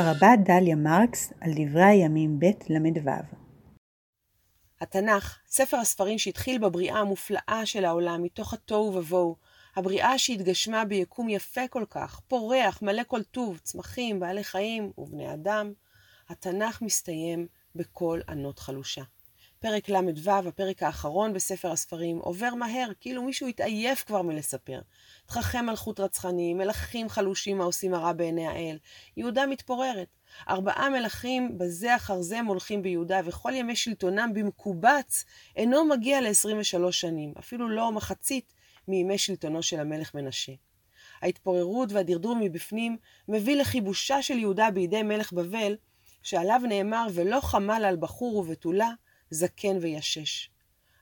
הרבה דליה מרקס על דברי הימים ב' ל"ו התנ"ך, ספר הספרים שהתחיל בבריאה המופלאה של העולם מתוך התוהו ובוהו, הבריאה שהתגשמה ביקום יפה כל כך, פורח, מלא כל טוב, צמחים, בעלי חיים ובני אדם, התנ"ך מסתיים בקול ענות חלושה. פרק ל"ו, הפרק האחרון בספר הספרים, עובר מהר, כאילו מישהו התעייף כבר מלספר. תככי מלכות רצחני, מלכים חלושים העושים הרע בעיני האל. יהודה מתפוררת. ארבעה מלכים בזה אחר זה מולכים ביהודה, וכל ימי שלטונם במקובץ אינו מגיע ל-23 שנים, אפילו לא מחצית מימי שלטונו של המלך מנשה. ההתפוררות והדרדור מבפנים מביא לכיבושה של יהודה בידי מלך בבל, שעליו נאמר ולא חמל על בחור ובתולה, זקן וישש.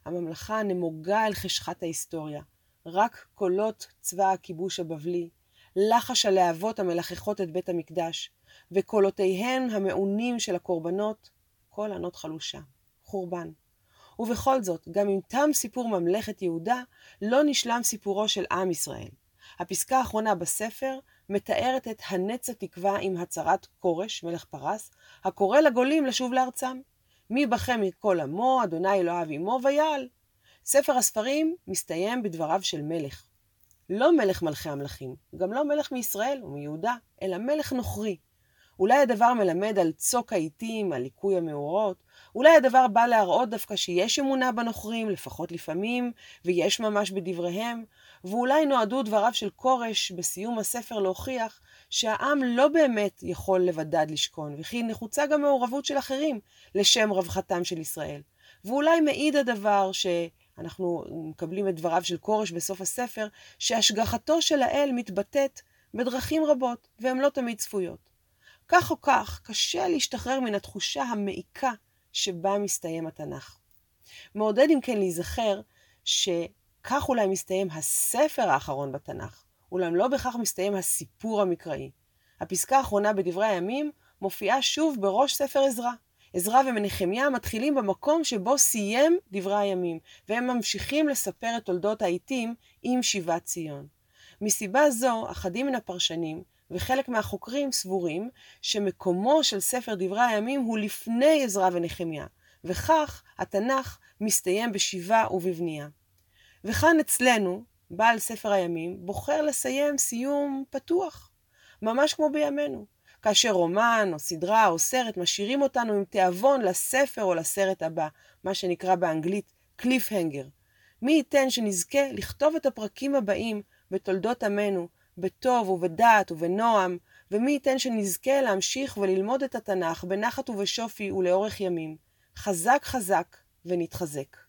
הממלכה נמוגה אל חשכת ההיסטוריה. רק קולות צבא הכיבוש הבבלי, לחש הלהבות המלחכות את בית המקדש, וקולותיהן המעונים של הקורבנות, קול ענות חלושה, חורבן. ובכל זאת, גם אם תם סיפור ממלכת יהודה, לא נשלם סיפורו של עם ישראל. הפסקה האחרונה בספר מתארת את הנץ התקווה עם הצהרת כורש, מלך פרס, הקורא לגולים לשוב לארצם. מי בכם מכל עמו, אדוני אלוהיו עמו, ויעל. ספר הספרים מסתיים בדבריו של מלך. לא מלך מלכי המלכים, גם לא מלך מישראל ומיהודה, אלא מלך נוכרי. אולי הדבר מלמד על צוק העיתים, על ליקוי המאורות, אולי הדבר בא להראות דווקא שיש אמונה בנוכרים, לפחות לפעמים, ויש ממש בדבריהם, ואולי נועדו דבריו של כורש בסיום הספר להוכיח שהעם לא באמת יכול לבדד לשכון, וכי נחוצה גם מעורבות של אחרים לשם רווחתם של ישראל. ואולי מעיד הדבר שאנחנו מקבלים את דבריו של כורש בסוף הספר, שהשגחתו של האל מתבטאת בדרכים רבות, והן לא תמיד צפויות. כך או כך, קשה להשתחרר מן התחושה המעיקה שבה מסתיים התנ"ך. מעודד אם כן להיזכר שכך אולי מסתיים הספר האחרון בתנ"ך, אולם לא בכך מסתיים הסיפור המקראי. הפסקה האחרונה בדברי הימים מופיעה שוב בראש ספר עזרא. עזרא ומנחמיה מתחילים במקום שבו סיים דברי הימים, והם ממשיכים לספר את תולדות העיתים עם שיבת ציון. מסיבה זו, אחדים מן הפרשנים וחלק מהחוקרים סבורים שמקומו של ספר דברי הימים הוא לפני עזרא ונחמיה, וכך התנ"ך מסתיים בשיבה ובבנייה. וכאן אצלנו, בעל ספר הימים בוחר לסיים סיום פתוח, ממש כמו בימינו, כאשר רומן או סדרה או סרט משאירים אותנו עם תיאבון לספר או לסרט הבא, מה שנקרא באנגלית קליפהנגר. מי ייתן שנזכה לכתוב את הפרקים הבאים בתולדות עמנו בטוב ובדעת ובנועם, ומי ייתן שנזכה להמשיך וללמוד את התנ"ך בנחת ובשופי ולאורך ימים. חזק חזק ונתחזק.